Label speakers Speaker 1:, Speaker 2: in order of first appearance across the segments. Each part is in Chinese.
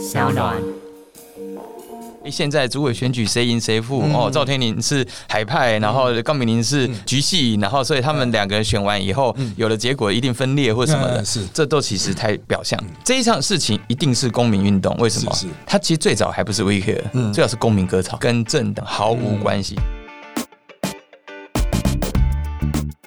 Speaker 1: 小暖。
Speaker 2: 诶现在主委选举谁赢谁负、
Speaker 3: 嗯
Speaker 2: 哦，赵天林是海派，然后高明林是局系，然后所以他们两个人选完以后，有了结果一定分裂或什么的，
Speaker 3: 嗯是
Speaker 2: 这都其实太表象。这一场事情一定是公民运动，为什么
Speaker 3: 是是？
Speaker 2: 它其实最早还不是 We Care，、
Speaker 3: 嗯
Speaker 2: 最早是公民割草，跟政党毫无关系。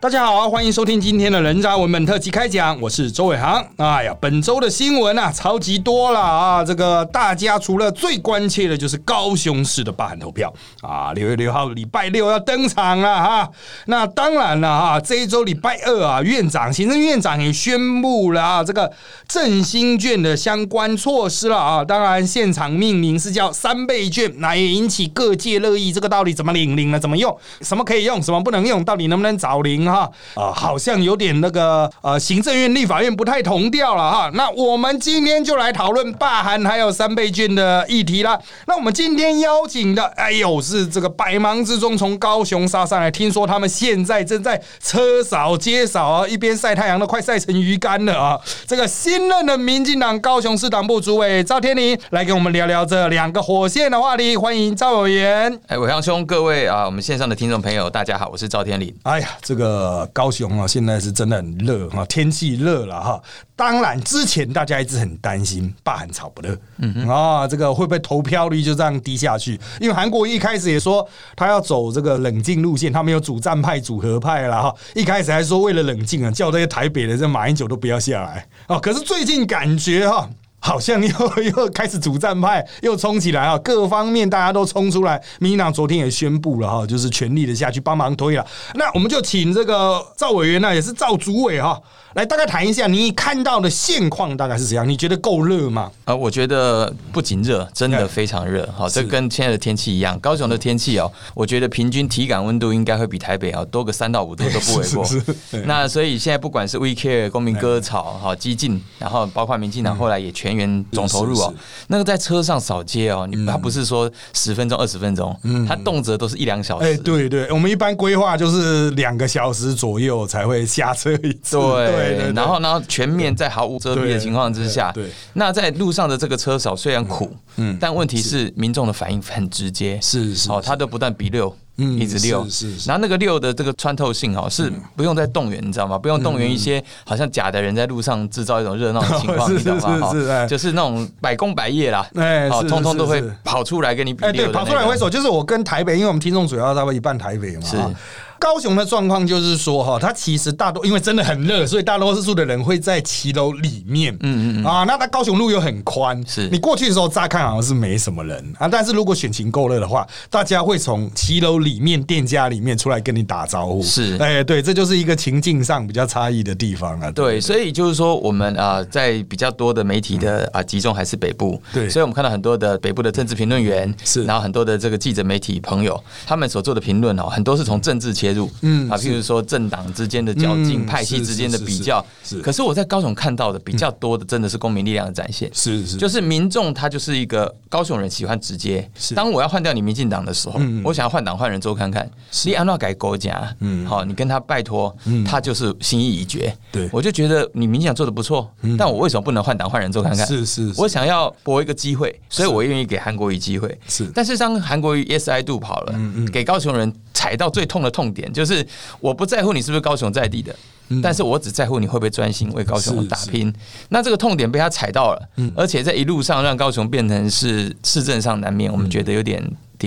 Speaker 3: 大家好，欢迎收听今天的人渣文本特辑开讲，我是周伟航。哎呀，本周的新闻啊，超级多了啊！这个大家除了最关切的就是高雄市的罢韩投票啊，六月六号礼拜六要登场了哈。那当然了哈，这一周礼拜二啊，院长、行政院长也宣布了啊，这个振兴券的相关措施了啊。当然，现场命名是叫三倍券，那也引起各界热议。这个到底怎么领？领了怎么用？什么可以用？什么不能用？到底能不能找零啊哈？啊，好像有点那个呃，行政院、立法院不太同调了哈。那我们今天就来讨论罢韩还有三倍券的议题啦。那我们今天邀请的，哎呦，是这个百忙之中从高雄杀上来，听说他们现在正在车扫街扫啊，一边晒太阳都快晒成鱼干了啊。这个新任的民进党高雄市党部主委赵天林来跟我们聊聊这两个火线的话题，欢迎赵委员。
Speaker 2: 哎，伟航兄，各位啊，我们线上的听众朋友，大家好，我是赵天林。
Speaker 3: 哎呀，这个高雄啊，现在是真的很热哈，天气热了哈。当然，之前大家一直很担心罢韩吵不热，嗯啊，这个会不会投票率就这样低下去？因为韩国一开始也说他要走这个冷静路线，他们有主战派、主和派了哈。一开始还说为了冷静啊，叫这些台北的这马英九都不要下来哦。可是最近感觉哈。好像又又开始主战派又冲起来啊！各方面大家都冲出来，民进党昨天也宣布了哈，就是全力的下去帮忙推了。那我们就请这个赵委员呢，也是赵主委哈，来大概谈一下你看到的现况大概是怎样？你觉得够热吗？
Speaker 2: 啊，我觉得不仅热，真的非常热。好，这跟现在的天气一样。高雄的天气哦，我觉得平均体感温度应该会比台北啊多个三到五度都不为过
Speaker 3: 是是是。
Speaker 2: 那所以现在不管是 We Care 公民割草、好激进，然后包括民进党后来也全员总投入哦。那个在车上扫街哦，你他不是说十分钟、二十分钟，他动辄都是一两小
Speaker 3: 哎、
Speaker 2: 时。
Speaker 3: 对对，我们一般规划就是两个小时左右才会下车一次。
Speaker 2: 对，
Speaker 3: 对对，
Speaker 2: 然后然后全面在毫无遮蔽的情况之下，那在路上的这个车手虽然苦，
Speaker 3: 嗯
Speaker 2: 但问题是。民众的反应很直接，
Speaker 3: 是是
Speaker 2: 哦，他都不断比六。
Speaker 3: 嗯
Speaker 2: 一直溜，
Speaker 3: 是是是。
Speaker 2: 然后那个六的这个穿透性哦，是不用再动员，你知道吗？不用动员一些好像假的人在路上制造一种热闹的情况，你
Speaker 3: 知道
Speaker 2: 吗？就是那种百工百业啦，哦，
Speaker 3: 哎好
Speaker 2: 通通都会跑出来跟你比
Speaker 3: 哎、对，跑出来挥手，就是我跟台北，因为我们听众主要大概一半台北嘛。
Speaker 2: 是。
Speaker 3: 高雄的状况就是说，哈，它其实大多因为真的很热，所以大多数的人会在骑楼里面。嗯嗯。啊，那它高雄路又很宽，
Speaker 2: 是。
Speaker 3: 你过去的时候乍看好像是没什么人啊，但是如果选情够热的话，大家会从骑楼里面店家里面出来跟你打招呼。
Speaker 2: 是。
Speaker 3: 哎、对，这就是一个情境上比较差异的地方啊。
Speaker 2: 对，所以就是说，我们啊、在比较多的媒体的啊、集中还是北部，
Speaker 3: 对。
Speaker 2: 所以我们看到很多的北部的政治评论员，
Speaker 3: 是。
Speaker 2: 然后很多的这个记者媒体朋友，他们所做的评论哦，很多是从政治切入，啊，
Speaker 3: 嗯啊
Speaker 2: 譬如说政党之间的较劲、
Speaker 3: 嗯
Speaker 2: 派系之间的
Speaker 3: 是是
Speaker 2: 比较。
Speaker 3: 是，
Speaker 2: 可是我在高雄看到的比较多的，真的是公民力量的展现。
Speaker 3: 是是，
Speaker 2: 就是民众他就是一个高雄人喜欢直接。
Speaker 3: 是。
Speaker 2: 当我要换掉你民进党的时候，我想要换党换人做看看，你安诺改国家，
Speaker 3: 嗯。
Speaker 2: 好，你跟他拜托，他就是心意已决。
Speaker 3: 对。
Speaker 2: 我就觉得你明显做的不错，但我为什么不能换党换人做看看？
Speaker 3: 是是是。
Speaker 2: 我想要搏一个机会，所以我愿意给韩国瑜机会。
Speaker 3: 是。
Speaker 2: 但是当韩国瑜 yes I do 跑了，给高雄人踩到最痛的痛点，就是我不在乎你是不是高雄在地的。但是我只在乎你会不会专心为高雄打拼。那这个痛点被他踩到了，而且在一路上让高雄变成是市政上难免，我们觉得有点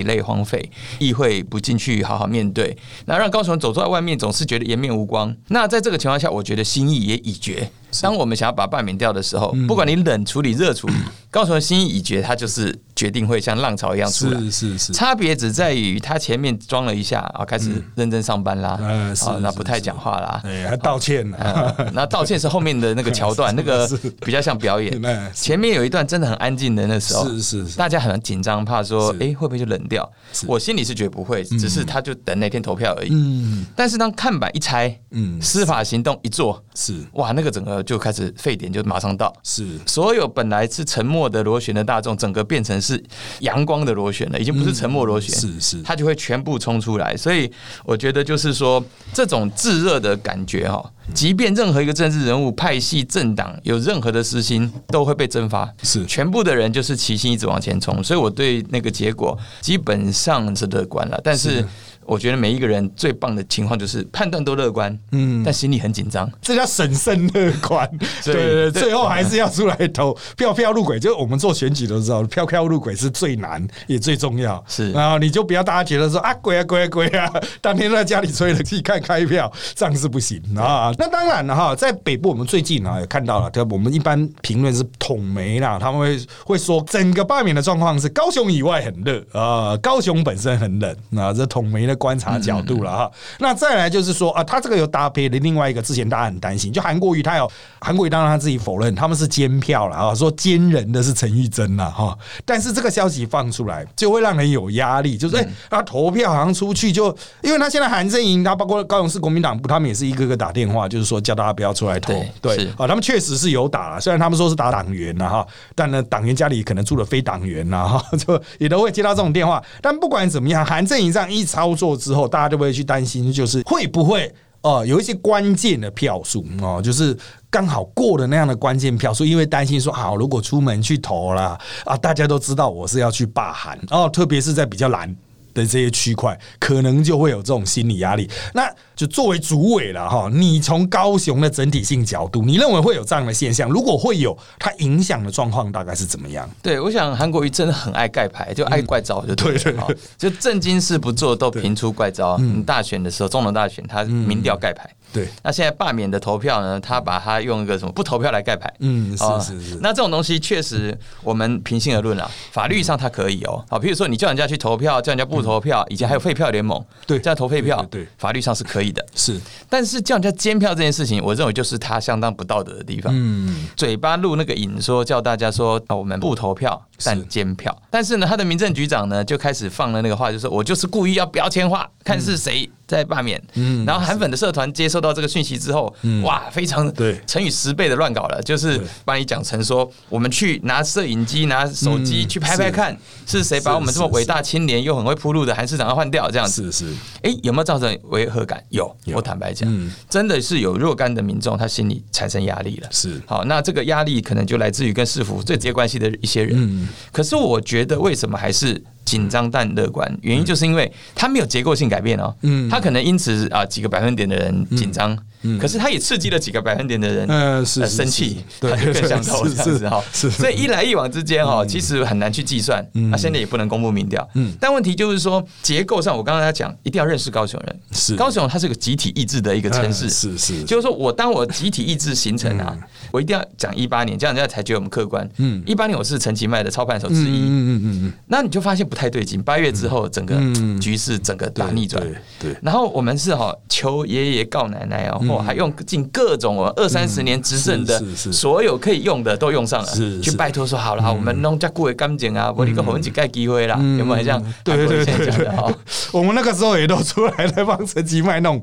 Speaker 2: delay 荒废，议会不进去好好面对，那让高雄走在外面总是觉得颜面无光。那在这个情况下，我觉得心意也已决。当我们想要把罢免掉的时候，不管你冷处理、热处理，高雄的心意已决，它就是决定会像浪潮一样出来。
Speaker 3: 是是是，
Speaker 2: 差别只在于他前面装了一下啊，开始认真上班啦，
Speaker 3: 嗯是
Speaker 2: 啊，那不太讲话啦，
Speaker 3: 哎，还道歉呢。
Speaker 2: 呃那道歉是后面的那个桥段，那个比较像表演。
Speaker 3: 哎。
Speaker 2: 前面有一段真的很安静的那时候，
Speaker 3: 是是是。
Speaker 2: 大家很紧张，怕说
Speaker 3: 是。
Speaker 2: 哎会不会就冷掉？我心里是觉得不会，只是他就等那天投票而已。
Speaker 3: 嗯
Speaker 2: 但是当看板一拆，
Speaker 3: 嗯，
Speaker 2: 司法行动一做，
Speaker 3: 是
Speaker 2: 哇，那个整个就开始沸点就马上到。
Speaker 3: 是
Speaker 2: 所有本来是沉默的螺旋的大众，整个变成是阳光的螺旋了，已经不是沉默螺旋，
Speaker 3: 是是
Speaker 2: 它就会全部冲出来。所以我觉得就是说，这种炙热的感觉哈，即便任何一个政治人物、派系、政党有任何的私心，都会被蒸发。
Speaker 3: 是
Speaker 2: 全部的人就是齐心一直往前冲，所以我对那个结果基本上是乐观了。但是我觉得每一个人最棒的情况就是判断都乐观，嗯，但心里很紧张。
Speaker 3: 这叫审慎乐观。对对对，最后还是要出来投 票票入轨。就我们做选举都知道，票票入轨是最难也最重要。
Speaker 2: 是
Speaker 3: 然后你就不要大家觉得说啊鬼啊鬼啊鬼啊，当天在家里吹冷气看开票，这样是不行啊。那当然了哈，在北部我们最近啊也看到了，对，我们一般评论是统媒啦，他们会会说整个罢免的状况是高雄以外很热啊，高雄本身很冷啊，这统媒的观察角度了哈。那再来就是说啊，他这个有搭配的另外一个，之前大家很担心，就韩国瑜他有韩国瑜当然他自己否认他们是监票了啊，说监人的是陈玉珍了哈。但是这个消息放出来，就会让人有压力，就是哎，他投票好像出去就，因为他现在韩阵营，他包括高雄市国民党部，他们也是一个个打电话，就是说叫大家不要出来投，对啊，他们确实是有打了，虽然他们说是打党员了哈，但呢，党员家里可能住了非党员了哈，就也都会接到这种电话。但不管怎么样，韩阵营上一操作之后，大家就会去担心，就是会不会呃、有一些关键的票数哦，就是刚好过的那样的关键票数，因为担心说好，如果出门去投了啊，大家都知道我是要去罢韩哦，特别是在比较难。的这些区块，可能就会有这种心理压力。那就作为主委了哈，你从高雄的整体性角度，你认为会有这样的现象？如果会有，它影响的状况大概是怎么样？
Speaker 2: 对，我想韩国瑜真的很爱盖牌，就爱怪招，就对了。好就正经事不做，都频出怪招。嗯，大选的时候，总统大选，他民调盖牌。
Speaker 3: 对，
Speaker 2: 那现在罢免的投票呢？他把它用一个什么不投票来盖牌？
Speaker 3: 嗯，是
Speaker 2: 哦
Speaker 3: 是是，
Speaker 2: 那这种东西确实，我们平心而论啊，法律上它可以哦。好，比如说你叫人家去投票，叫人家不投票，以前还有废票联盟，
Speaker 3: 对
Speaker 2: 这样投废票，
Speaker 3: 对
Speaker 2: 法律上是可以的。
Speaker 3: 是，
Speaker 2: 但是叫人家监票这件事情，我认为就是他相当不道德的地方。
Speaker 3: 嗯，
Speaker 2: 嘴巴录那个影说叫大家说啊，我们不投票，但监票。但是呢，他的民政局长呢就开始放了那个话，就说我就是故意要标签化，看是谁在罢免。
Speaker 3: 嗯
Speaker 2: 然后韩粉的社团接收到这个讯息之后，哇，非常
Speaker 3: 对
Speaker 2: 乘以十倍的乱搞了，就是
Speaker 3: 对
Speaker 2: 把你讲成说我们去拿摄影机、拿手机
Speaker 3: 嗯
Speaker 2: 去拍拍看，是谁把我们这么伟大青年又很会铺路的韩市长要换掉这样子。
Speaker 3: 是是，
Speaker 2: 哎，有没有造成违和感？有，
Speaker 3: 有
Speaker 2: 我坦白讲，
Speaker 3: 嗯
Speaker 2: 真的是有若干的民众他心里产生压力了。
Speaker 3: 是
Speaker 2: 好，那这个压力可能就来自于跟市府最直接关系的一些人。
Speaker 3: 嗯
Speaker 2: 可是我觉得为什么还是紧张但乐观？原因就是因为它没有结构性改变哦。
Speaker 3: 嗯
Speaker 2: 它可能因此啊几个百分点的人紧张，可是他也刺激了几个百分点的人。
Speaker 3: 嗯是
Speaker 2: 生气，
Speaker 3: 是
Speaker 2: 他就更想投
Speaker 3: 是
Speaker 2: 这样子哈，所以一来一往之间哈，其实很难去计算。那现在也不能公布民调，
Speaker 3: 嗯。
Speaker 2: 但问题就是说结构上，我刚刚在讲，一定要认识高雄人。
Speaker 3: 是。
Speaker 2: 高雄它是个集体意志的一个城市，
Speaker 3: 呃是是，
Speaker 2: 就是说我当我集体意志形成啊，我一定要讲一八年，这样人家才觉得我们客观。
Speaker 3: 嗯。
Speaker 2: 一八年我是陈其迈的操盘手之一，
Speaker 3: 嗯嗯嗯
Speaker 2: 那你就发现不太对劲。八月之后，整个
Speaker 3: 嗯。
Speaker 2: 局势整个大逆转。
Speaker 3: 对对，
Speaker 2: 然后我们是哈求爷爷告奶奶哦，或还用尽各种哦二三十年执政的所有可以用的都用上了，去拜托说好了，我们弄加固为干净啊，我一个红几盖机会啦，有没有这样？
Speaker 3: 对对对
Speaker 2: 韩国人现在讲的哈，
Speaker 3: 我们那个时候也都出来在帮陈其迈弄。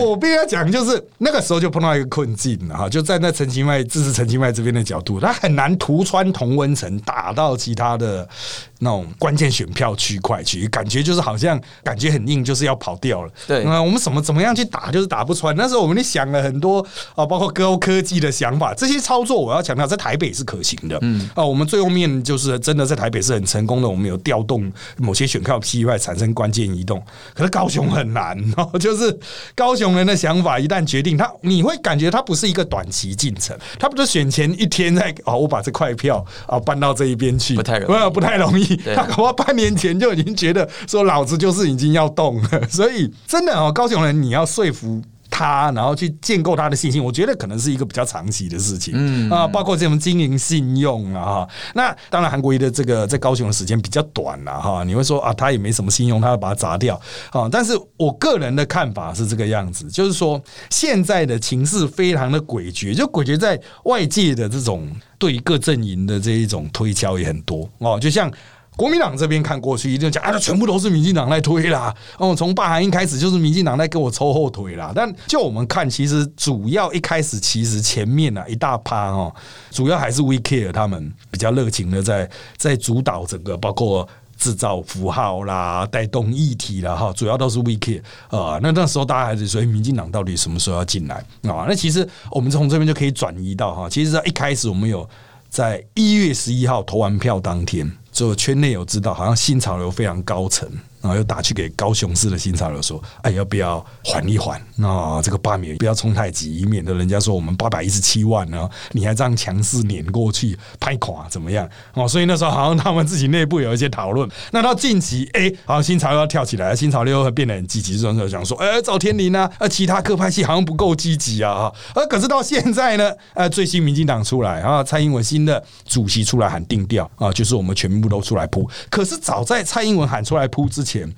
Speaker 3: 我必须要讲，就是那个时候就碰到一个困境了哈，就站在陈其迈支持陈其迈这边的角度，他很难突穿同温层，打到其他的那种关键选票区块去，感觉就是好像感觉很硬，就是要跑掉了。
Speaker 2: 对
Speaker 3: 那我们怎么怎么样去打，就是打不穿。那时候我们就想了很多啊，包括高科技的想法，这些操作我要强调，在台北是可行的。嗯啊，我们最后面就是真的在台北是很成功的，我们有调动某些选票区块产生关键移动。可是高雄很难 哦，就是高雄人的想法一旦决定，他你会感觉他不是一个短期进程，他不是选前一天在哦，我把这块票啊搬到这一边去，
Speaker 2: 不太容易
Speaker 3: 呃不太容易。
Speaker 2: 对
Speaker 3: 他搞不好半年前就已经觉得说老子就是已经要动了，所以真的哦，高雄人你要说服。他，然后去建构他的信心，我觉得可能是一个比较长期的事情，嗯啊，包括这种经营信用啊，哈。那当然，韩国瑜的这个在高雄的时间比较短了哈，你会说啊，他也没什么信用，他要把它砸掉啊。但是我个人的看法是这个样子，就是说现在的情势非常的诡谲，就诡谲在外界的这种对于各阵营的这一种推敲也很多哦，就像。国民党这边看过去，一定讲啊，全部都是民进党在推啦。哦，从罢韩一开始就是民进党在给我抽后腿啦。但就我们看，其实主要一开始其实前面啊一大趴哦，主要还是 We Care 他们比较热情的在在主导整个包括。制造符号啦、带动议题啦，哈，主要都是 We Care 啊。那那时候大家还是说，民进党到底什么时候要进来啊？那其实我们从这边就可以转移到哈，其实在一开始我们有在一月十一号投完票当天，就圈内有知道，好像新潮流非常高层。然后又打去给高雄市的新潮流说：“哎，要不要缓一缓？那这个罢免不要冲太急，以免得人家说我们八百一十七万呢，你还这样强势碾过去拍垮怎么样？哦，所以那时候好像他们自己内部有一些讨论。那到近期，哎，好像新潮流要跳起来，新潮流会变得很积极，就时想说，哎，赵天林啊，呃，其他各派系好像不够积极啊，哈。而可是到现在呢，呃，最新民进党出来啊，蔡英文新的主席出来喊定调啊，就是我们全部都出来扑。可是早在蔡英文喊出来扑之前，前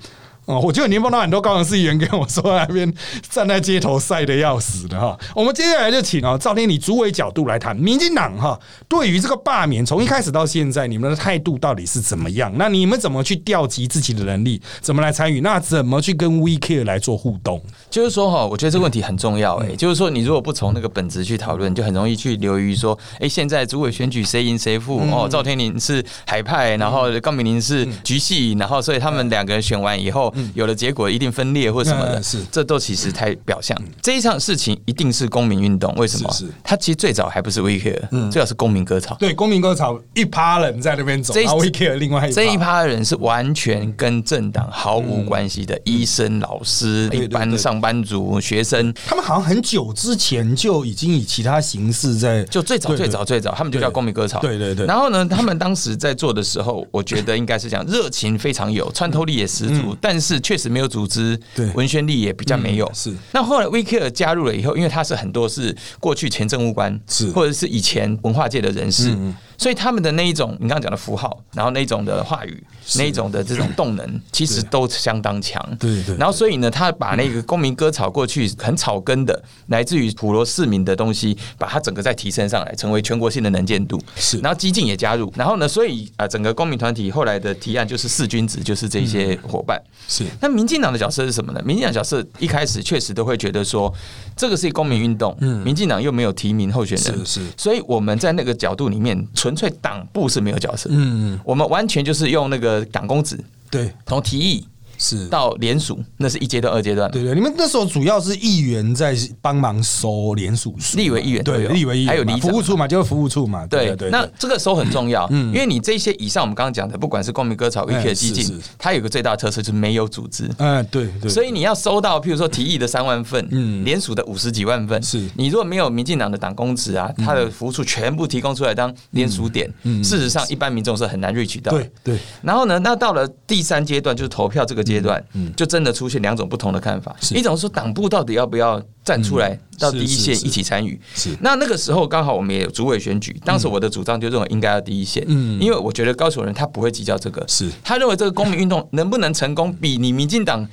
Speaker 3: 哦，我觉得年碰到很多高雄市议员跟我说，那边站在街头晒的要死的哈。我们接下来就请啊赵天理主委角度来谈，民进党哈对于这个罢免从一开始到现在，你们的态度到底是怎么样？那你们怎么去调集自己的能力，怎么来参与？那怎么去跟 WeCare 来做互动？
Speaker 2: 就是说哈，我觉得这个问题很重要哎，就是说你如果不从那个本质去讨论，就很容易去流于说，哎，现在主委选举谁赢谁负哦，赵天林是海派，然后高明林是局系，然后所以他们两个人选完以后。有了结果一定分裂或什么的，
Speaker 3: 是
Speaker 2: 这都其实太表象。这一场事情一定是公民运动，为什么？是它其实最早还不是 We Care，最早是公民割草。
Speaker 3: 对，公民割草一趴人在那边走，然后 We Care 另外
Speaker 2: 这一趴人是完全跟政党毫无关系的，医生、老师、一般上班族、学生，
Speaker 3: 他们好像很久之前就已经以其他形式在，
Speaker 2: 就最早最早最早，他们就叫公民割草。
Speaker 3: 对对对。
Speaker 2: 然后呢，他们当时在做的时候，我觉得应该是这样，热情非常有，穿透力也十足，但是。是确实没有组织，对文宣力也比较没有。
Speaker 3: 是
Speaker 2: 那后来 VK 加入了以后，因为他是很多是过去前政务官，是或者是以前文化界的人士。所以他们的那一种，你刚刚讲的符号，然后那一种的话语，那一种的这种动能，其实都相当强。
Speaker 3: 对对。
Speaker 2: 然后所以呢，他把那个公民割草过去很草根的，来自于普罗市民的东西，把它整个再提升上来，成为全国性的能见度。
Speaker 3: 是。
Speaker 2: 然后激进也加入，然后呢，所以啊，整个公民团体后来的提案就是四君子，就是这些伙伴。
Speaker 3: 是。
Speaker 2: 那民进党的角色是什么呢？民进党角色一开始确实都会觉得说，这个是公民运动，嗯，民进党又没有提名候选人，
Speaker 3: 是是。
Speaker 2: 所以我们在那个角度里面。纯粹党部是没有角色，嗯，我们完全就是用那个党公子，
Speaker 3: 对，
Speaker 2: 从提议。
Speaker 3: 是
Speaker 2: 到联署，那是一阶段、二阶段。
Speaker 3: 对对，你们那时候主要是议员在帮忙收联署书，
Speaker 2: 立委议员
Speaker 3: 对，立委议员
Speaker 2: 还有
Speaker 3: 服务处嘛，就是服务处嘛。对对，
Speaker 2: 那这个收很重要，嗯因为你这些以上我们刚刚讲的，不管是公民割草、维权激进，它有个最大特色就是没有组织。
Speaker 3: 嗯，对对。
Speaker 2: 所以你要收到，譬如说提议的三万份，嗯，联署的五十几万份，
Speaker 3: 是
Speaker 2: 你如果没有民进党的党公职啊，他的服务处全部提供出来当联署点，事实上一般民众是很难 reach 到。
Speaker 3: 对对。
Speaker 2: 然后呢，那到了第三阶段就是投票这个阶段，嗯，就。真的出现两种不同的看法，一种是党部到底要不要站出来到第一线一起参与？
Speaker 3: 是。
Speaker 2: 那那个时候刚好我们也有主委选举，当时我的主张就认为应该要第一线，嗯，因为我觉得高雄人他不会计较这个，
Speaker 3: 是。
Speaker 2: 他认为这个公民运动 能不能成功，比你民进党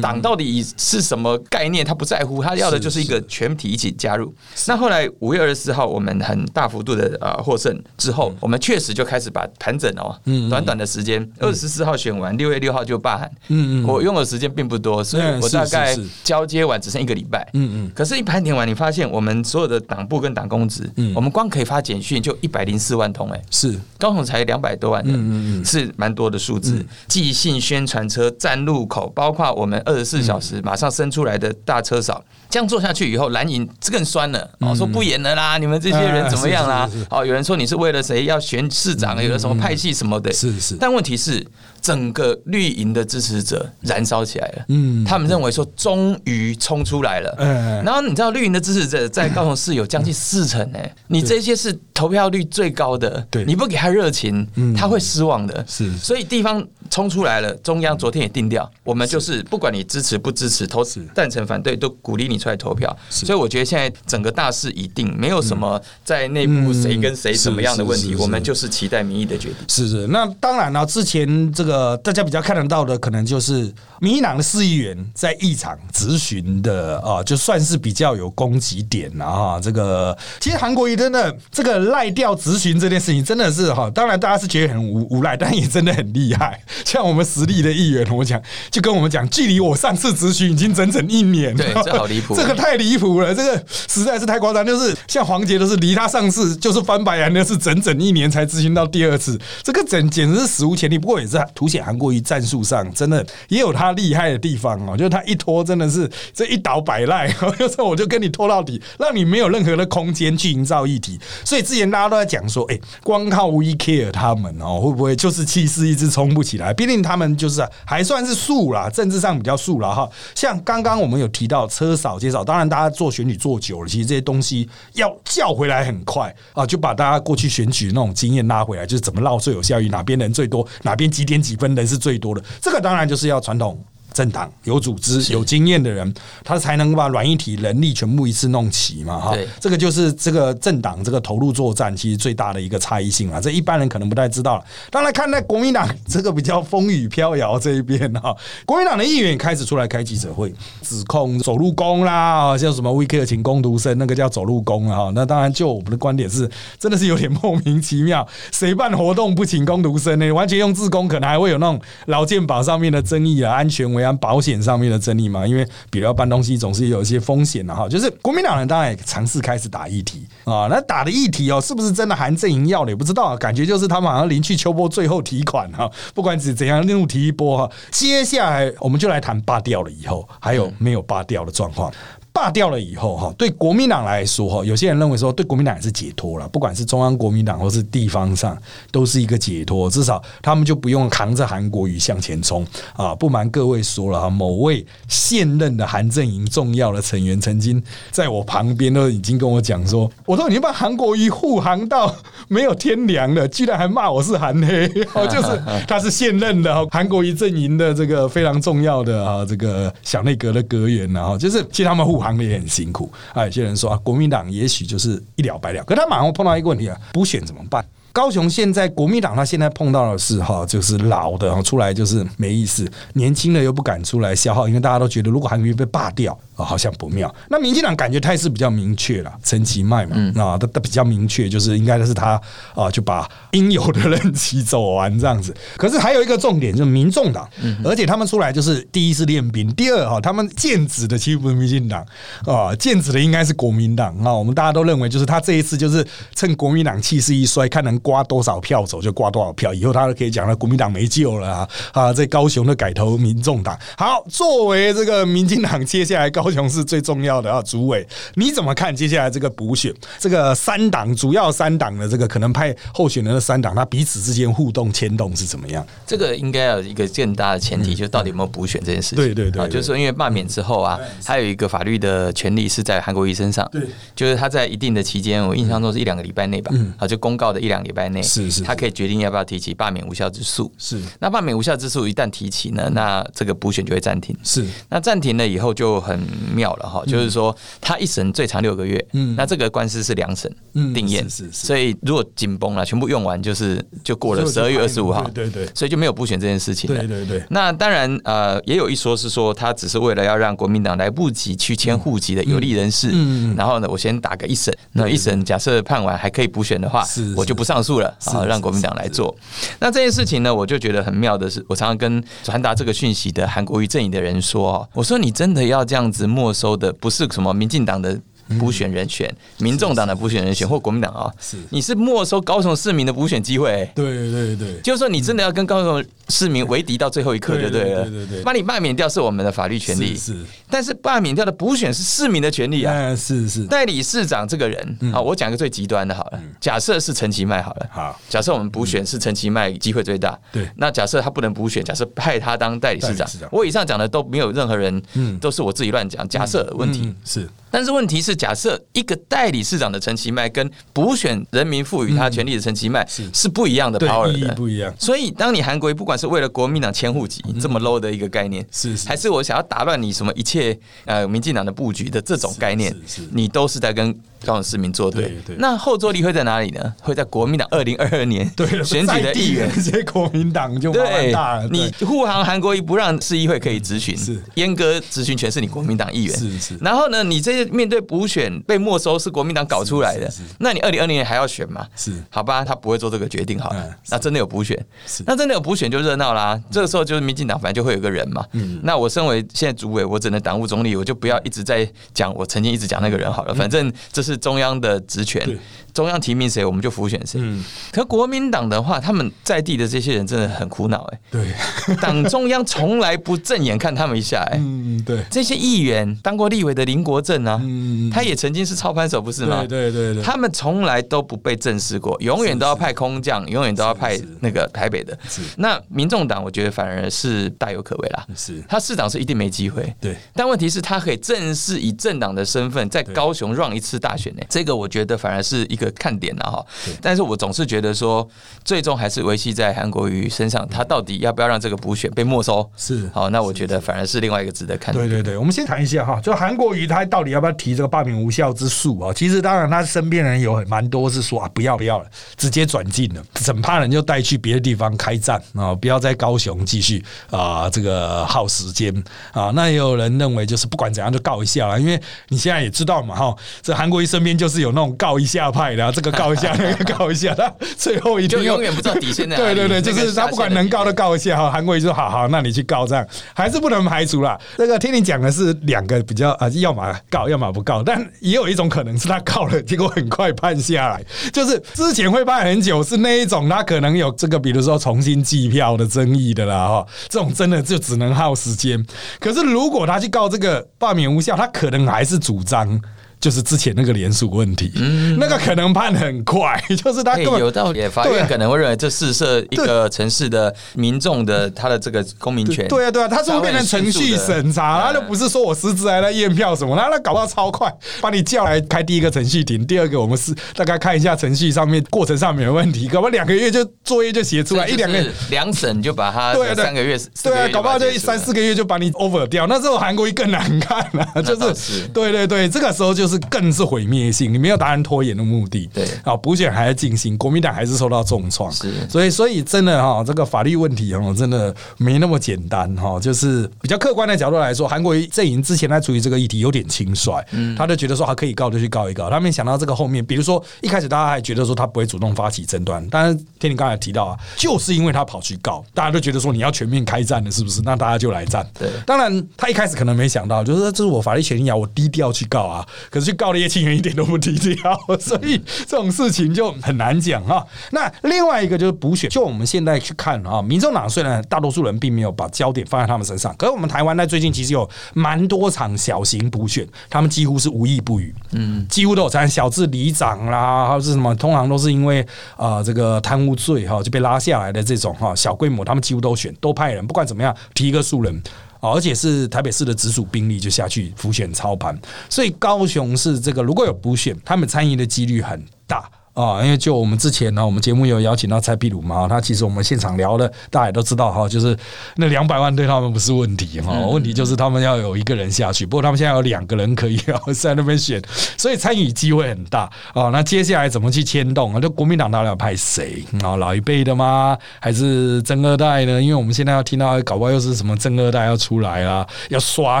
Speaker 2: 党到底是什么概念，他不在乎，他要的就是一个全体一起加入。那后来五月二十四号我们很大幅度的呃获胜之后，我们确实就开始把盘整哦，短短的时间二十四号选完，六月六号就罢喊，嗯嗯，我用的时。时间并不多，所以我大概交接完只剩一个礼拜。嗯嗯，可是，一盘点完，你发现我们所有的党部跟党公职，我们光可以发简讯就一百零四万通，哎，
Speaker 3: 是。
Speaker 2: 高雄才两百多万人，是蛮多的数字。寄信、宣传车、站路口，包括我们二十四小时马上生出来的大车少，这样做下去以后，蓝营更酸了。哦，说不演了啦，你们这些人怎么样啦？哦，有人说你是为了谁要选市长，有了什么派系什么的。
Speaker 3: 是是，
Speaker 2: 但问题是。整个绿营的支持者燃烧起来了，嗯，他们认为说终于冲出来了，嗯，然后你知道绿营的支持者在高雄市有将近四成哎，你这些是投票率最高的，
Speaker 3: 对，
Speaker 2: 你不给他热情，他会失望的，
Speaker 3: 是，
Speaker 2: 所以地方冲出来了，中央昨天也定掉，我们就是不管你支持不支持，投赞成反对都鼓励你出来投票，所以我觉得现在整个大势已定，没有什么在内部谁跟谁什么样的问题，我们就是期待民意的决定，
Speaker 3: 是是，那当然了，之前这个。呃，大家比较看得到的，可能就是民进党的市议员在议场咨询的啊，就算是比较有攻击点了哈。这个其实韩国瑜真的这个赖掉咨询这件事情，真的是哈，当然大家是觉得很无无赖，但也真的很厉害。像我们实力的议员，我讲就跟我们讲，距离我上次咨询已经整整一年，
Speaker 2: 对，这好离谱，
Speaker 3: 这个太离谱了，这个实在是太夸张。就是像黄杰都是离他上市就是翻白眼，那是整整一年才执行到第二次，这个整简直是史无前例。不过也是凸显韩国瑜战术上真的也有他厉害的地方哦，就是他一拖真的是这一倒百赖，有时候我就跟你拖到底，让你没有任何的空间去营造议题。所以之前大家都在讲说，哎，光靠 We Care 他们哦，会不会就是气势一直冲不起来？毕竟他们就是还算是素啦，政治上比较素了哈。像刚刚我们有提到车少介绍，当然大家做选举做久了，其实这些东西要叫回来很快啊，就把大家过去选举那种经验拉回来，就是怎么绕最有效率，哪边人最多，哪边几点几分人是最多的。这个当然就是要传统。政党有组织、有经验的人，他才能把软硬体能力全部一次弄齐嘛？哈，这个就是这个政党这个投入作战其实最大的一个差异性啊。这一般人可能不太知道了。当然，看在国民党 这个比较风雨飘摇这一边哈，国民党的议员开始出来开记者会，指控走路工啦，像什么威克请工读生，那个叫走路工啊。那当然，就我们的观点是，真的是有点莫名其妙。谁办活动不请工读生呢？完全用自工，可能还会有那种劳健保上面的争议啊，安全为。保险上面的争议嘛，因为比如要搬东西，总是有一些风险的哈。就是国民党人当然也尝试开始打议题啊，那打的议题哦，是不是真的含阵营要的也不知道，感觉就是他们好像临去秋波最后提款哈。不管是怎样，任务提一波哈。接下来我们就来谈罢掉了以后，还有没有罢掉的状况。罢掉了以后，哈，对国民党来说，哈，有些人认为说，对国民党也是解脱了。不管是中央国民党或是地方上，都是一个解脱。至少他们就不用扛着韩国瑜向前冲啊！不瞒各位说了哈，某位现任的韩阵营重要的成员，曾经在我旁边都已经跟我讲说：“我说你把韩国瑜护航到没有天良了，居然还骂我是韩黑 哦，就是他是现任的韩国瑜阵营的这个非常重要的啊，这个小内阁的阁员然后就是替他们护航。”行也很辛苦啊！有些人说啊，国民党也许就是一了百了，可他马上碰到一个问题啊，补选怎么办？高雄现在国民党他现在碰到的是哈，就是老的出来就是没意思，年轻的又不敢出来消耗，因为大家都觉得如果韩国瑜被罢掉。好像不妙。那民进党感觉态势比较明确了，陈其迈嘛，啊，他他比较明确，就是应该是他啊，就把应有的任期走完这样子。可是还有一个重点，就是民众党，而且他们出来就是第一是练兵，第二哈，他们剑指的其实不是民进党啊，剑指的应该是国民党啊。我们大家都认为，就是他这一次就是趁国民党气势一衰，看能刮多少票走就刮多少票，以后他都可以讲了，国民党没救了啊！啊，在高雄的改投民众党。好，作为这个民进党接下来高。高雄是最重要的啊，主委，你怎么看接下来这个补选？这个三党主要三党的这个可能派候选人的三党，他彼此之间互动牵动是怎么样？
Speaker 2: 这个应该有一个更大的前提，就是到底有没有补选这件事情。
Speaker 3: 对对对，
Speaker 2: 就是说因为罢免之后啊，还有一个法律的权利是在韩国瑜身上。
Speaker 3: 对，
Speaker 2: 就是他在一定的期间，我印象中是一两个礼拜内吧，啊，就公告的一两礼拜内，
Speaker 3: 是是，
Speaker 2: 他可以决定要不要提起罢免无效之诉。
Speaker 3: 是，
Speaker 2: 那罢免无效之诉一旦提起呢，那这个补选就会暂停。
Speaker 3: 是，
Speaker 2: 那暂停了以后就很妙了哈，就。是说，他一审最长六个月，嗯，那这个官司是两审定验，
Speaker 3: 是是，
Speaker 2: 所以如果紧绷了，全部用完，就是就过了十二月二十五号，
Speaker 3: 对对，
Speaker 2: 所以就没有补选这件事情
Speaker 3: 对对对。
Speaker 2: 那当然，呃，也有一说是说，他只是为了要让国民党来不及去迁户籍的有利人士，嗯，然后呢，我先打个一审，那一审假设判完还可以补选的话，
Speaker 3: 是，
Speaker 2: 我就不上诉了，啊，让国民党来做。那这件事情呢，我就觉得很妙的是，我常常跟传达这个讯息的韩国瑜阵营的人说，我说你真的要这样子没收的，不是什么民进。党的。补选人选，民众党的补选人选或国民党啊，
Speaker 3: 是
Speaker 2: 你是没收高雄市民的补选机会。
Speaker 3: 对对对，
Speaker 2: 就是说你真的要跟高雄市民为敌到最后一刻，就对了。
Speaker 3: 对对对，
Speaker 2: 把你罢免掉是我们的法律权利，
Speaker 3: 是。
Speaker 2: 但是罢免掉的补选是市民的权利啊。
Speaker 3: 是是。
Speaker 2: 代理市长这个人，好，我讲一个最极端的，好了，假设是陈其迈，好了，
Speaker 3: 好，
Speaker 2: 假设我们补选是陈其迈机会最大，
Speaker 3: 对。
Speaker 2: 那假设他不能补选，假设派他当代理市长，我以上讲的都没有任何人，嗯，都是我自己乱讲，假设问题
Speaker 3: 是。
Speaker 2: 但是问题是，假设一个代理市长的陈其迈跟补选人民赋予他权利的陈其迈是。不一样的 power
Speaker 3: 的，不一样。
Speaker 2: 所以，当你韩国不管是为了国民党迁户籍这么 low 的一个概念，
Speaker 3: 是
Speaker 2: 还是我想要打乱你什么一切呃民进党的布局的这种概念，你都是在跟高雄市民作对。
Speaker 3: 对对
Speaker 2: 那后坐力会在哪里呢？会在国民党二零二二年
Speaker 3: 对
Speaker 2: 选举的议员。
Speaker 3: 这些国民党就麻烦
Speaker 2: 对
Speaker 3: 大了。，
Speaker 2: 你
Speaker 3: 对
Speaker 2: 护航韩国瑜不让市议会可以质询，
Speaker 3: 是
Speaker 2: 阉割质询权是你国民党议员，
Speaker 3: 是是
Speaker 2: 然后呢，你这些面对补选被没收是国民党搞出来的
Speaker 3: 是
Speaker 2: 那你二零二零年还要选吗？
Speaker 3: 是
Speaker 2: 好吧，他不会做这个决定好了。
Speaker 3: 嗯
Speaker 2: 那真的有补选
Speaker 3: 是，
Speaker 2: 那真的有补选就热闹啦。这个时候就是民进党反正就会有个人嘛。
Speaker 3: 嗯
Speaker 2: 那我身为现在主委，我只能党务总理，我就不要一直在讲我曾经一直讲那个人好了。反正这是中央的职权中央提名谁，我们就辅选谁。
Speaker 3: 嗯，
Speaker 2: 可国民党的话，他们在地的这些人真的很苦恼哎、
Speaker 3: 对，
Speaker 2: 党中央从来不正眼看他们一下哎、
Speaker 3: 嗯，对，
Speaker 2: 这些议员当过立委的林国正啊，
Speaker 3: 嗯，
Speaker 2: 他也曾经是操盘手，不是吗？
Speaker 3: 对对对对，
Speaker 2: 他们从来都不被正视过，永远都要派空降，永远都要派
Speaker 3: 是是。
Speaker 2: 那个台北的
Speaker 3: 是。
Speaker 2: 那民众党，我觉得反而是大有可为啦。
Speaker 3: 是，
Speaker 2: 他市长是一定没机会，
Speaker 3: 对，
Speaker 2: 但问题是，他可以正式以政党的身份在高雄让一次大选呢，这个我觉得反而是一个看点了哈。但是我总是觉得说，最终还是维系在韩国瑜身上，他到底要不要让这个补选被没收？
Speaker 3: 是
Speaker 2: 好，那我觉得反而是另外一个值得看的。
Speaker 3: 对对对，我们先谈一下哈，就韩国瑜他到底要不要提这个罢免无效之诉啊？其实当然他身边人有很蛮多是说啊，不要不要了，直接转进了，整怕人就带去别的地方开战啊，不要在高雄继续啊这个耗时间啊。那也有人认为就是不管怎样就告一下了，因为你现在也知道嘛哈，这韩国瑜身边就是有那种告一下派的、啊，这个告一下 那个告一下，他最后一定
Speaker 2: 就永远不知道底线在哪里。
Speaker 3: 对对对，就是他不管能告的告一下哈，韩国瑜就说好好，那你去告这样，还是不能排除啦。那个听你讲的是两个比较啊，要么告，要么不告，但也有一种可能是他告了，结果很快判下来，就是之前会判很久，是那一种他可能有这个，比如说重新计票的争议的啦哈，这种真的就只能耗时间。可是如果他去告这个罢免无效，他可能还是主张。就是之前那个联署问题，那个可能判很快，就是他
Speaker 2: 哎
Speaker 3: 根本
Speaker 2: 有道理，法
Speaker 3: 对
Speaker 2: 院可能会认为这试射一个城市的民众的他的这个公民权。
Speaker 3: 对啊，对啊，他是会变成程序审查，他就不是说我实质还在验票什么，他那搞不好超快，把你叫来开第一个程序庭，第二个我们是大概看一下程序上面过程上面有问题，搞不好两个月就作业就写出来，一两个。
Speaker 2: 两审就把它
Speaker 3: 对啊
Speaker 2: 三个月，
Speaker 3: 对啊，搞不好就三四个月就把你 over 掉，那时候韩国瑜更难看了、就是
Speaker 2: 是。
Speaker 3: 对对对，这个时候就是更是毁灭性，你没有达成拖延的目的。
Speaker 2: 对。
Speaker 3: 啊，补选还在进行，国民党还是受到重创，
Speaker 2: 是。
Speaker 3: 所以所以真的哈，这个法律问题哈，真的没那么简单哈，就是比较客观的角度来说，韩国阵营之前在处理这个议题有点轻率，他就觉得说还可以告就去告一告，他没想到这个后面，比如说一开始大家还觉得说他不会主动发起争端，但是听你刚才提到啊，就是因为他跑去告，大家都觉得说你要全面开战了，是不是？那大家就来战。
Speaker 2: 对。
Speaker 3: 当然他一开始可能没想到，就是这是我法律权益啊，我低调去告啊，可是去告的叶庆元一点都不低调，所以这种事情就很难讲哈。那另外一个就是补选，就我们现在去看啊，民众党虽然大多数人并没有把焦点放在他们身上，可是我们台湾在最近其实有蛮多场小型补选，他们几乎是无意不语，嗯，几乎都有参与小至里长啦，还有是什么，通常都是因为呃这个贪污罪哈就被拉下来的这种哈小规模，他们几乎都选，都派人，不管怎么样提一个素人。而且是台北市的直属兵力就下去浮选操盘，所以高雄市这个如果有补选，他们参与的几率很大。啊，因为就我们之前呢，我们节目有邀请到蔡壁如嘛，他其实我们现场聊的，大家也都知道哈，就是那两百万对他们不是问题哈，问题就是他们要有一个人下去，不过他们现在有两个人可以 在那边选，所以参与机会很大啊。那接下来怎么去牵动啊？就国民党到底要派谁啊？老一辈的吗？还是真二代呢？因为我们现在要听到，搞不好又是什么真二代要出来啦，要刷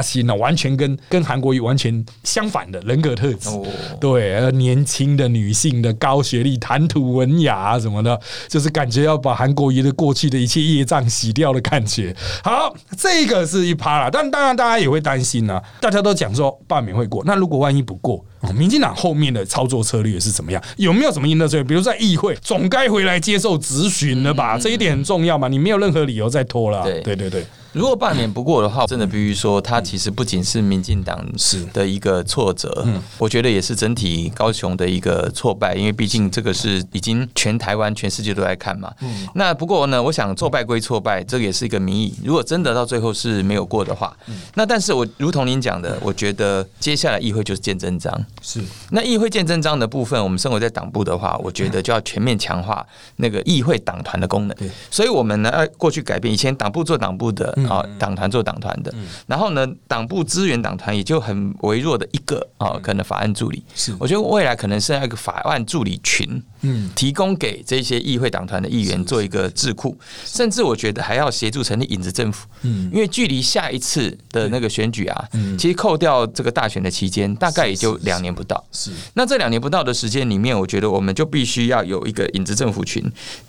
Speaker 3: 新了，完全跟跟韩国瑜完全相反的人格特质。
Speaker 2: 哦
Speaker 3: 对，呃年轻的女性的高学历、谈吐文雅啊什么的，就是感觉要把韩国瑜的过去的一切业障洗掉的感觉。好，这个是一趴啦，但当然大家也会担心啊，大家都讲说罢免会过，那如果万一不过？哦，民进党后面的操作策略是怎么样？有没有什么应对策略？比如在议会，总该回来接受质询了吧？这一点很重要嘛，你没有任何理由再拖了啊。
Speaker 2: 对
Speaker 3: 对对对，
Speaker 2: 如果罢免不过的话，真的必须说，它其实不仅是民进党
Speaker 3: 是
Speaker 2: 的一个挫折，我觉得也是整体高雄的一个挫败，因为毕竟这个是已经全台湾、全世界都在看嘛。那不过呢，我想挫败归挫败，这个也是一个民意。如果真的到最后是没有过的话，那但是我如同您讲的，我觉得接下来议会就是见真章。
Speaker 3: 是
Speaker 2: 那议会见真章的部分，我们生活在党部的话，我觉得就要全面强化那个议会党团的功能。所以我们呢，要过去改变以前党部做党部的，啊，党团做党团的，然后呢，党部支援党团也就很微弱的一个啊，可能法案助理。
Speaker 3: 是，
Speaker 2: 我觉得未来可能是那个法案助理群，嗯，提供给这些议会党团的议员做一个智库，甚至我觉得还要协助成立影子政府，嗯，因为距离下一次的那个选举啊，其实扣掉这个大选的期间，大概也就两年不到。是，那这两年不到的时间里面，我觉得我们就必须要有一个影子政府群，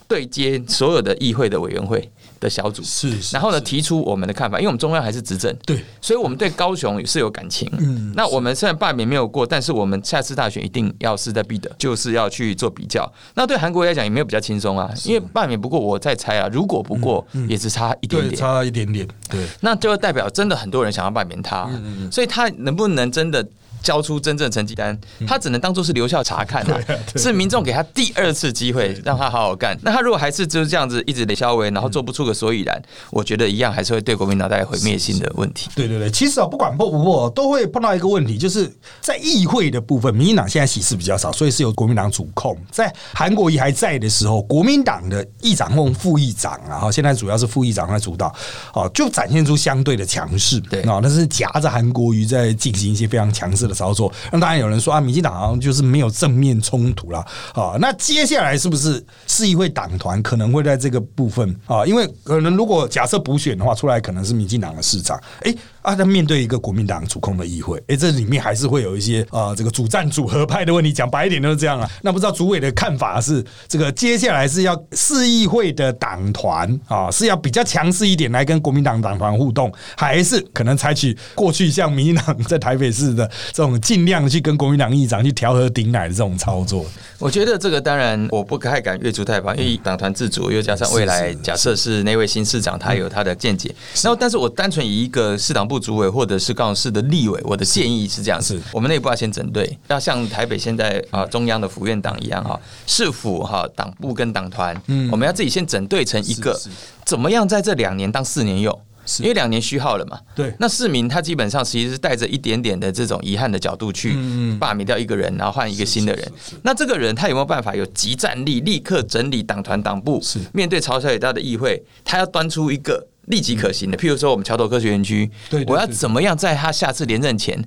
Speaker 2: 对接所有的议会的委员会。的小组。
Speaker 3: 是，
Speaker 2: 然后呢，提出我们的看法，因为我们中央还是执政，
Speaker 3: 对，
Speaker 2: 所以我们对高雄是有感情。嗯，那我们虽然罢免没有过，但是我们下次大选一定要势在必得，就是要去做比较。那对韩国来讲也没有比较轻松啊，因为罢免不过，我再猜啊，如果不过也只差一点点，
Speaker 3: 差一点点，对，
Speaker 2: 那就代表真的很多人想要罢免他，所以他能不能真的？交出真正成绩单，他只能当做是留校查看 啊，是民众给他第二次机会，让他好好干。那他如果还是就是这样子一直雷消为，然后做不出个所以然，我觉得一样还是会对国民党带来毁灭性的问题。
Speaker 3: 对对对，其实啊，不管破不破，都会碰到一个问题，就是在议会的部分，民进党现在席次比较少，所以是由国民党主控。在韩国瑜还在的时候，国民党的议长或副议长啊，哈，现在主要是副议长在主导，哦，就展现出相对的强势，
Speaker 2: 对啊，
Speaker 3: 但是夹着韩国瑜在进行一些非常强势。的操作，那当然有人说啊，民进党好像就是没有正面冲突了啊。那接下来是不是市议会党团可能会在这个部分啊？因为可能如果假设补选的话，出来可能是民进党的市长，哎。啊，他面对一个国民党主控的议会，哎，这里面还是会有一些啊，这个主战组合派的问题。讲白一点都是这样啊。那不知道主委的看法是，这个接下来是要市议会的党团啊，是要比较强势一点来跟国民党党团互动，还是可能采取过去像民进党在台北市的这种尽量去跟国民党议长去调和顶奶的这种操作？
Speaker 2: 我觉得这个当然我不太敢越俎代庖，因为党团自主，又加上未来假设是那位新市长他有他的见解，然后但是我单纯以一个市党部。主委或者是高雄市的立委，我的建议是这样子：我们内部要先整队，要像台北现在啊中央的府院党一样哈，市府哈党部跟党团，嗯，我们要自己先整队成一个，怎么样在这两年当四年用？因为两年虚耗了嘛。
Speaker 3: 对，
Speaker 2: 那市民他基本上其实是带着一点点的这种遗憾的角度去罢免掉一个人，然后换一个新的人。那这个人他有没有办法有集战力，立刻整理党团党部？是面对朝小野大的议会，他要端出一个。立即可行的，譬如说我们桥头科学园区，我要怎么样在他下次连任前，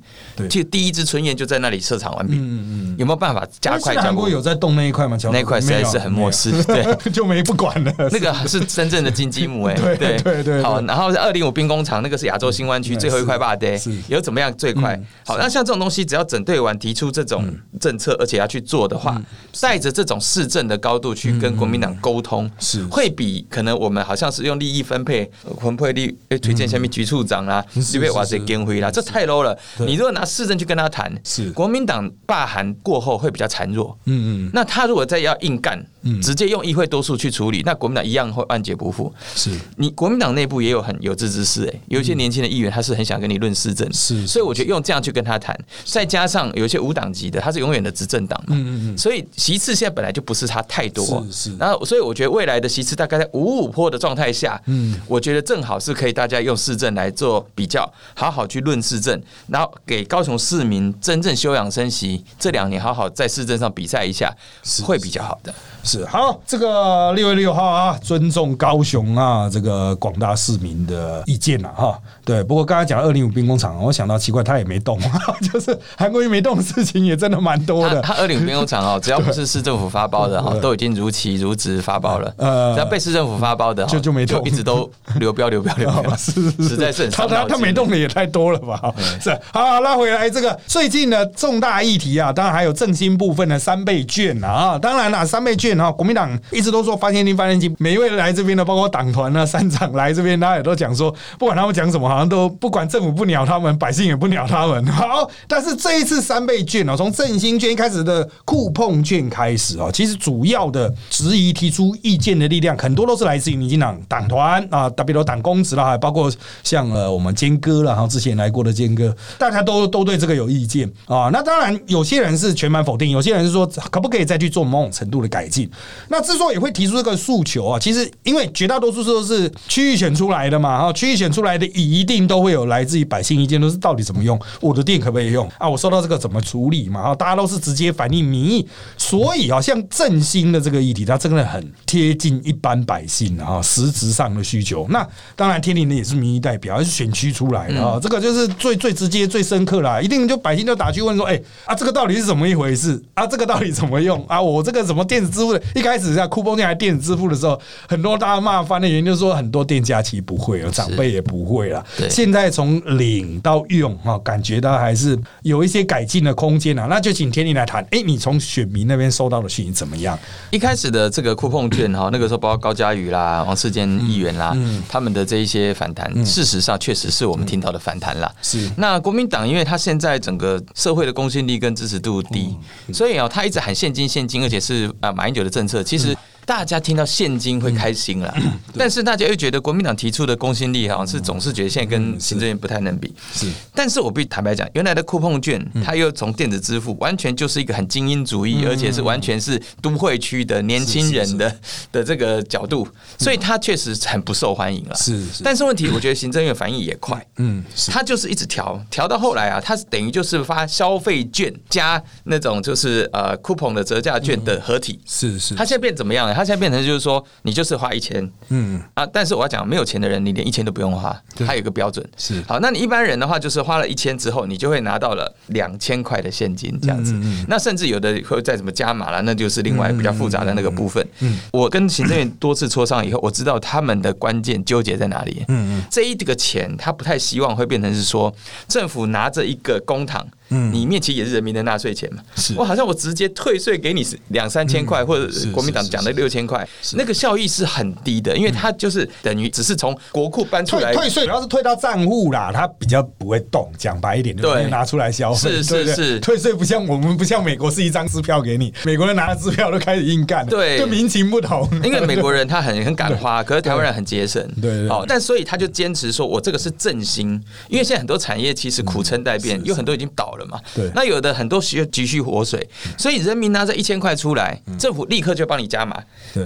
Speaker 2: 就第一支春燕就在那里设厂完毕？嗯嗯，有没有办法加快？
Speaker 3: 韩国有在动那一块吗？
Speaker 2: 那一块实在是很漠视，对，
Speaker 3: 就没不管了。
Speaker 2: 那个是真正的金鸡母哎，
Speaker 3: 对对。对。
Speaker 2: 好，然后是二零五兵工厂，那个是亚洲新湾区最后一块坝的，有怎么样最快？好，那像这种东西，只要整队完提出这种政策，而且要去做的话，带着这种市政的高度去跟国民党沟通，是。会比可能我们好像是用利益分配分配利。推荐下面局处长啦，是被哇塞跟回啦，这太 low 了。你如果拿市政去跟他谈，是。国民党罢韩过后会比较孱弱。嗯嗯，那他如果再要硬干。直接用议会多数去处理，那国民党一样会万劫不复。是。你国民党内部也有很有志之士，哎，有一些年轻的议员他是很想跟你论市政，是，所以我觉得用这样去跟他谈，再加上有一些无党籍的，他是永远的执政党嘛，嗯嗯嗯，所以席次现在本来就不是差太多，是是，然后所以我觉得未来的席次大概在五五坡的状态下，嗯，我觉得正好是可以大家用市政来做比较，好好去论市政，然后给高雄市民真正休养生息，这两年好好在市政上比赛一下，是会比较好的。
Speaker 3: 是好，这个六月六号啊，尊重高雄啊，这个广大市民的意见了哈。对，不过刚才讲二零五兵工厂，我想到奇怪，他也没动，就是韩国瑜没动的事情也真的蛮多的。
Speaker 2: 他二零五兵工厂哦，只要不是市政府发包的哈，都已经如期如职发包了。呃，只要被市政府发包的，
Speaker 3: 就就没动，
Speaker 2: 一直都流标流标流标，是实在是
Speaker 3: 他他他没动的也太多了吧？是好拉回来这个最近的重大议题啊，当然还有振兴部分的三倍券啊，当然了，三倍券。然后国民党一直都说发现金发现金，每一位来这边的，包括党团啊、三长来这边，大家也都讲说，不管他们讲什么，好像都不管政府不鸟他们，百姓也不鸟他们。好，但是这一次三倍券哦，从振兴券一开始的酷碰券开始哦，其实主要的质疑提出意见的力量，很多都是来自于民进党党团啊，特别比如党公职啦，还包括像呃我们坚哥了，然后之前来过的坚哥，大家都都对这个有意见啊。那当然有些人是全盘否定，有些人是说可不可以再去做某种程度的改进。那之所以会提出这个诉求啊，其实因为绝大多数都是区域选出来的嘛，哈，区域选出来的一定都会有来自于百姓意见，都是到底怎么用，我的店可不可以用啊？我收到这个怎么处理嘛？啊，大家都是直接反映民意，所以啊，像振兴的这个议题，它真的很贴近一般百姓啊，实质上的需求。那当然，天灵的也是民意代表，也是选区出来的啊，这个就是最最直接、最深刻啦，一定就百姓就打去问说，哎啊，这个到底是怎么一回事啊？这个到底怎么用啊？我这个什么电子支付的，一开始在酷碰店还电子支付的时候，很多大家骂翻的原因就是说，很多店家其实不会，长辈也不会了。现在从领到用哈，感觉到还是有一些改进的空间啊。那就请天灵来谈，哎，你从选民那边收到的讯息怎么样？
Speaker 2: 一开始的这个酷碰券哈，那个时候包括高嘉瑜啦、王世坚议员啦，他们的这一些反弹，事实上确实是我们听到的反弹啦。
Speaker 3: 是。
Speaker 2: 那国民党，因为他现在整个社会的公信力跟支持度低，所以啊，他一直喊现金现金，而且是啊马英九的政策，其实。大家听到现金会开心了，但是大家又觉得国民党提出的公信力好像是总是觉得现在跟行政院不太能比。
Speaker 3: 是，
Speaker 2: 但是我必须坦白讲，原来的酷碰券，它又从电子支付，完全就是一个很精英主义，而且是完全是都会区的年轻人的的这个角度，所以它确实很不受欢迎了。
Speaker 3: 是，
Speaker 2: 但是问题，我觉得行政院反应也快。嗯，他就是一直调，调到后来啊，他是等于就是发消费券加那种就是呃酷碰的折价券的合体。
Speaker 3: 是是，
Speaker 2: 他现在变怎么样了？他现在变成就是说，你就是花一千，嗯啊，但是我要讲，没有钱的人，你连一千都不用花，他有一个标准
Speaker 3: 是
Speaker 2: 好。那你一般人的话，就是花了一千之后，你就会拿到了两千块的现金这样子。那甚至有的会再怎么加码了，那就是另外比较复杂的那个部分。嗯，我跟行政院多次磋商以后，我知道他们的关键纠结在哪里。嗯嗯，这一个钱，他不太希望会变成是说，政府拿着一个公帑。里面其实也是人民的纳税钱嘛，是。我好像我直接退税给你是两三千块，或者国民党讲的六千块，那个效益是很低的，因为它就是等于只是从国库搬出来
Speaker 3: 退税，主要是退到账户啦，它比较不会动。讲白一点，就是，拿出来消
Speaker 2: 费，是是是，
Speaker 3: 退税不像我们不像美国是一张支票给你，美国人拿了支票都开始硬干，
Speaker 2: 对，
Speaker 3: 就民情不同。
Speaker 2: 因为美国人他很很敢花，可是台湾人很节省，
Speaker 3: 对，好，
Speaker 2: 但所以他就坚持说我这个是振兴，因为现在很多产业其实苦撑待变，有很多已经倒了嘛，
Speaker 3: 对，
Speaker 2: 那有。的很多需要急需活水，所以人民拿着一千块出来，政府立刻就帮你加码，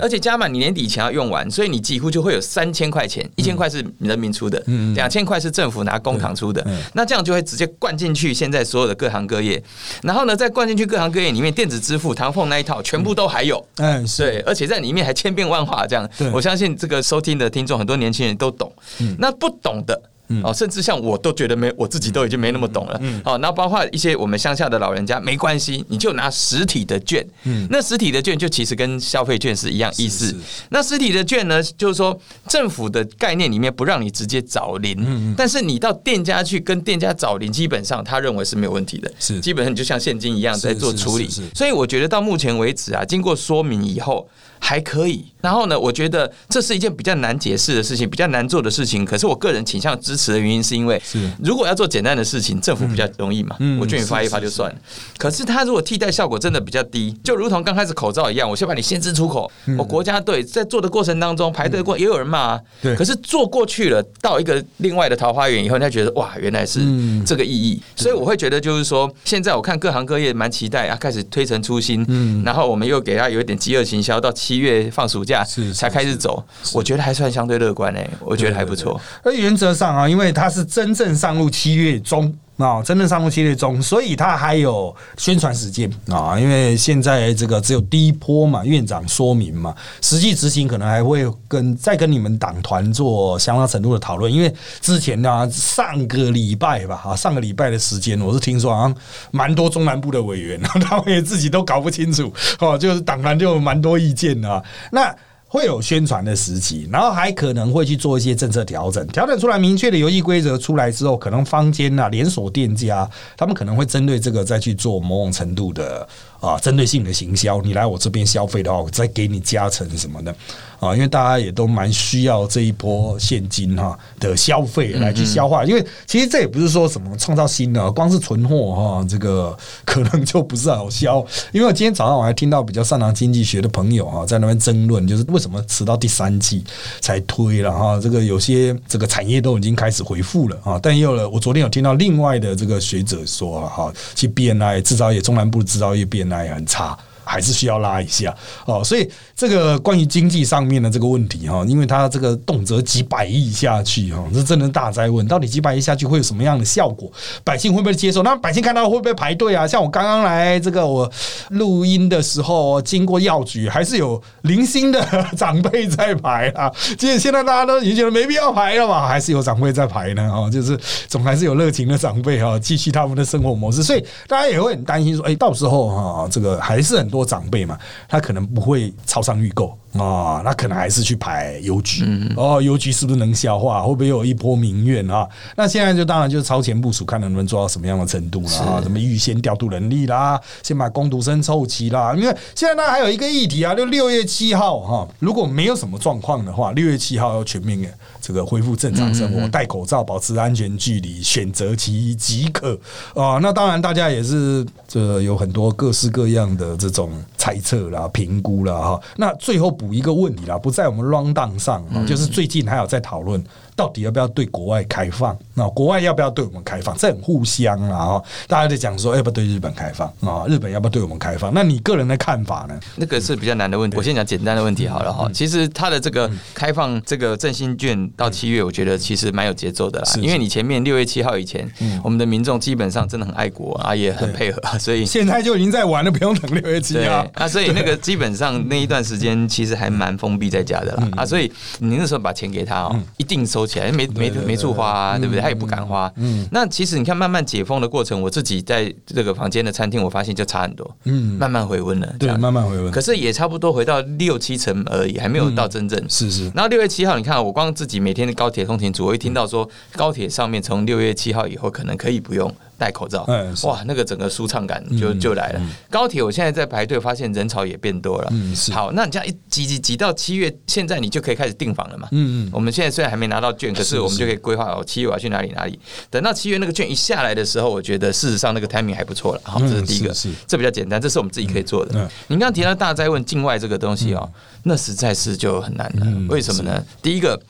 Speaker 2: 而且加码你年底前要用完，所以你几乎就会有三千块钱，一千块是人民出的，两千块是政府拿公帑出的，那这样就会直接灌进去现在所有的各行各业，然后呢再灌进去各行各业里面电子支付、唐凤那一套全部都还有，
Speaker 3: 嗯，
Speaker 2: 对，而且在里面还千变万化，这样，我相信这个收听的听众很多年轻人都懂，那不懂的。哦，甚至像我都觉得没，我自己都已经没那么懂了。好，那包括一些我们乡下的老人家，没关系，你就拿实体的券。嗯，那实体的券就其实跟消费券是一样意思。那实体的券呢，就是说政府的概念里面不让你直接找零，但是你到店家去跟店家找零，基本上他认为是没有问题的。
Speaker 3: 是，
Speaker 2: 基本上你就像现金一样在做处理。所以我觉得到目前为止啊，经过说明以后。还可以，然后呢？我觉得这是一件比较难解释的事情，比较难做的事情。可是我个人倾向支持的原因，是因为如果要做简单的事情，政府比较容易嘛，我劝你发一发就算了。可是他如果替代效果真的比较低，就如同刚开始口罩一样，我先把你限制出口。我国家队在做的过程当中排队过，也有人骂。
Speaker 3: 对，
Speaker 2: 可是做过去了，到一个另外的桃花源以后，他觉得哇，原来是这个意义。所以我会觉得，就是说，现在我看各行各业蛮期待啊，开始推陈出新。嗯，然后我们又给他有一点饥饿行销到。七月放暑假才开始走，我觉得还算相对乐观诶，我觉得还不错。
Speaker 3: 而原则上啊，因为它是真正上路七月中。啊，真正上路系列中，所以他还有宣传时间啊，因为现在这个只有第一波嘛，院长说明嘛，实际执行可能还会跟再跟你们党团做相当程度的讨论，因为之前呢，上个礼拜吧，啊，上个礼拜的时间，我是听说好像蛮多中南部的委员，他们也自己都搞不清楚，哦，就是党团就有蛮多意见的，那。会有宣传的时期，然后还可能会去做一些政策调整，调整出来明确的游戏规则出来之后，可能坊间啊连锁店家他们可能会针对这个再去做某种程度的啊针对性的行销。你来我这边消费的话，我再给你加成什么的。啊，因为大家也都蛮需要这一波现金哈的消费来去消化，因为其实这也不是说什么创造新的，光是存货哈，这个可能就不是好销。因为我今天早上我还听到比较擅长经济学的朋友啊，在那边争论，就是为什么迟到第三季才推了哈，这个有些这个产业都已经开始回复了啊，但也有了，我昨天有听到另外的这个学者说哈，其实 B N I 制造业中南部制造业 B N I 很差。还是需要拉一下哦。所以这个关于经济上面的这个问题哈，因为它这个动辄几百亿下去哈，这真的大灾问。到底几百亿下去会有什么样的效果？百姓会不会接受？那百姓看到会不会排队啊？像我刚刚来这个我录音的时候，经过药局，还是有零星的长辈在排啊。其实现在大家都已经觉得没必要排了嘛，还是有长辈在排呢哦，就是总还是有热情的长辈哈，继续他们的生活模式。所以大家也会很担心说，哎，到时候哈，这个还是很多长辈嘛，他可能不会超商预购。啊，那可能还是去排邮局哦，邮局是不是能消化？会不会有一波民怨啊？那现在就当然就是超前部署，看能不能做到什么样的程度了啊？怎么预先调度人力啦？先把工读生凑齐啦？因为现在呢还有一个议题啊，就六月七号哈，如果没有什么状况的话，六月七号要全面这个恢复正常生活，戴口罩，保持安全距离，选择其一即可啊。那当然大家也是这有很多各式各样的这种猜测啦、评估啦哈。那最后补。补一个问题啦，不在我们 round down 上，就是最近还有在讨论。到底要不要对国外开放？那国外要不要对我们开放？这很互相啊！大家在讲说要不要对日本开放啊？日本要不要对我们开放？那你个人的看法呢？
Speaker 2: 那个是比较难的问题。我先讲简单的问题好了哈。其实它的这个开放这个振兴券到七月，我觉得其实蛮有节奏的啦。因为你前面六月七号以前，我们的民众基本上真的很爱国啊，也很配合，所以
Speaker 3: 现在就已经在玩了，不用等六月七号
Speaker 2: 啊。所以那个基本上那一段时间其实还蛮封闭在家的啦啊。所以你那时候把钱给他哦，一定收起来，没没。没处花，啊对不对？他也不敢花。嗯，那其实你看，慢慢解封的过程，我自己在这个房间的餐厅，我发现就差很多。嗯，慢慢回温了，
Speaker 3: 对，慢慢回温。
Speaker 2: 可是也差不多回到六七成而已，还没有到真正。
Speaker 3: 是是。
Speaker 2: 然后六月七号，你看我光自己每天的高铁通勤组，我一听到说高铁上面从六月七号以后可能可以不用。戴口罩，哇，那个整个舒畅感就就来了。高铁我现在在排队，发现人潮也变多了。好，那你这样一挤挤挤到七月，现在你就可以开始订房了嘛？嗯嗯。我们现在虽然还没拿到券，可是我们就可以规划哦，七月我要去哪里哪里。等到七月那个券一下来的时候，我觉得事实上那个 timing 还不错了。好，这是第一个，这比较简单，这是我们自己可以做的。您刚刚提到大灾问境外这个东西哦，那实在是就很难了。为什么呢？第一个。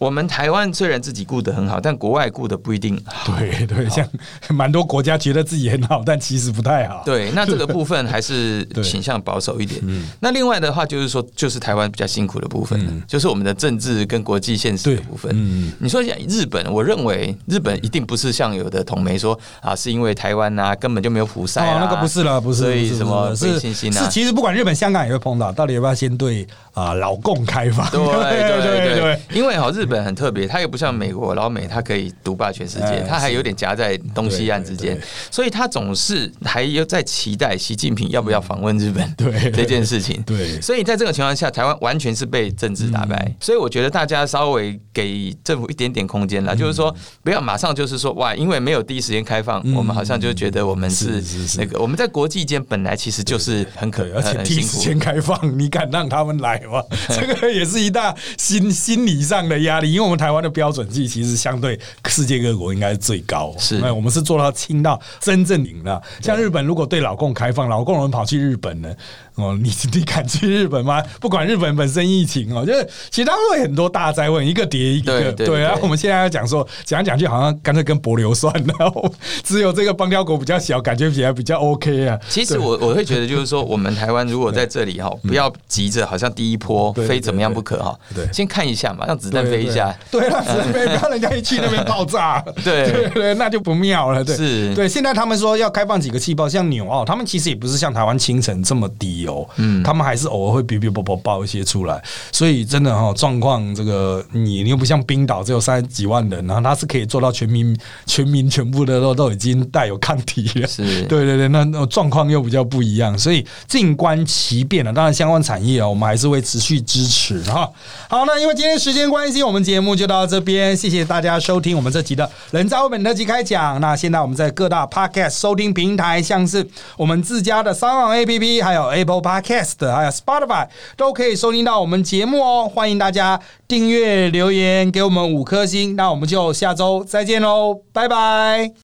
Speaker 2: 我们台湾虽然自己顾得很好，但国外顾的不一定。
Speaker 3: 对对，像蛮多国家觉得自己很好，但其实不太好。
Speaker 2: 对，那这个部分还是 倾向保守一点。那另外的话，就是说，就是台湾比较辛苦的部分，就是我们的政治跟国际现实的部分。嗯，你说像日本，我认为日本一定不是像有的统媒说啊，是因为台湾啊根本就没有普赛啊，
Speaker 3: 那个不是了，不是，
Speaker 2: 所以什么是信心啊？
Speaker 3: 是其实不管日本、香港也会碰到，到底要不要先对啊老共开放？
Speaker 2: 对对对 对，因为好日。本很特别，它又不像美国老美，它可以独霸全世界，它还有点夹在东西岸之间，所以它总是还有在期待习近平要不要访问日本
Speaker 3: 对。
Speaker 2: 这件事情。
Speaker 3: 对，
Speaker 2: 所以在这个情况下，台湾完全是被政治打败。所以我觉得大家稍微给政府一点点空间了，就是说不要马上就是说哇，因为没有第一时间开放，我们好像就觉得我们是那个我们在国际间本来其实就是很可
Speaker 3: 而且第一时间开放，你敢让他们来吗？这个也是一大心心理上的压。因为我们台湾的标准计其实相对世界各国应该是最高，
Speaker 2: 是，
Speaker 3: 那我们是做到轻到真正零了。像日本如果对老共开放，老共人跑去日本呢？哦，你 你敢去日本吗？不管日本本身疫情哦，就是其他会很多大灾问，一个叠一个。对啊，我们现在要讲说讲讲去，好像干脆跟柏流算了。只有这个邦交国比较小，感觉起来比较 OK 啊。
Speaker 2: 其实我我会觉得，就是说我们台湾如果在这里哈，不要急着好像第一波非怎么样不可哈。对，先看一下嘛，让子弹飞一下。
Speaker 3: 对啊，不要人家一去那边爆炸。
Speaker 2: 对
Speaker 3: 对对，那就不妙了。对，
Speaker 2: 是。
Speaker 3: 对，现在他们说要开放几个气泡，像纽澳，他们其实也不是像台湾清晨这么低哦。嗯，他们还是偶尔会哔哔啵啵爆一些出来，所以真的哈状况，这个你你又不像冰岛只有三十几万人，然后他是可以做到全民全民全部的都都已经带有抗体了，
Speaker 2: 是
Speaker 3: 对对对，那那状况又比较不一样，所以静观其变了。当然相关产业啊，我们还是会持续支持哈。好，那因为今天时间关系，我我们节目就到这边，谢谢大家收听我们这集的人造本特辑开讲。那现在我们在各大 Podcast 收听平台，像是我们自家的三网 APP，还有 Apple Podcast。还有 Spotify 都可以收听到我们节目哦，欢迎大家订阅、留言给我们五颗星，那我们就下周再见喽，拜拜。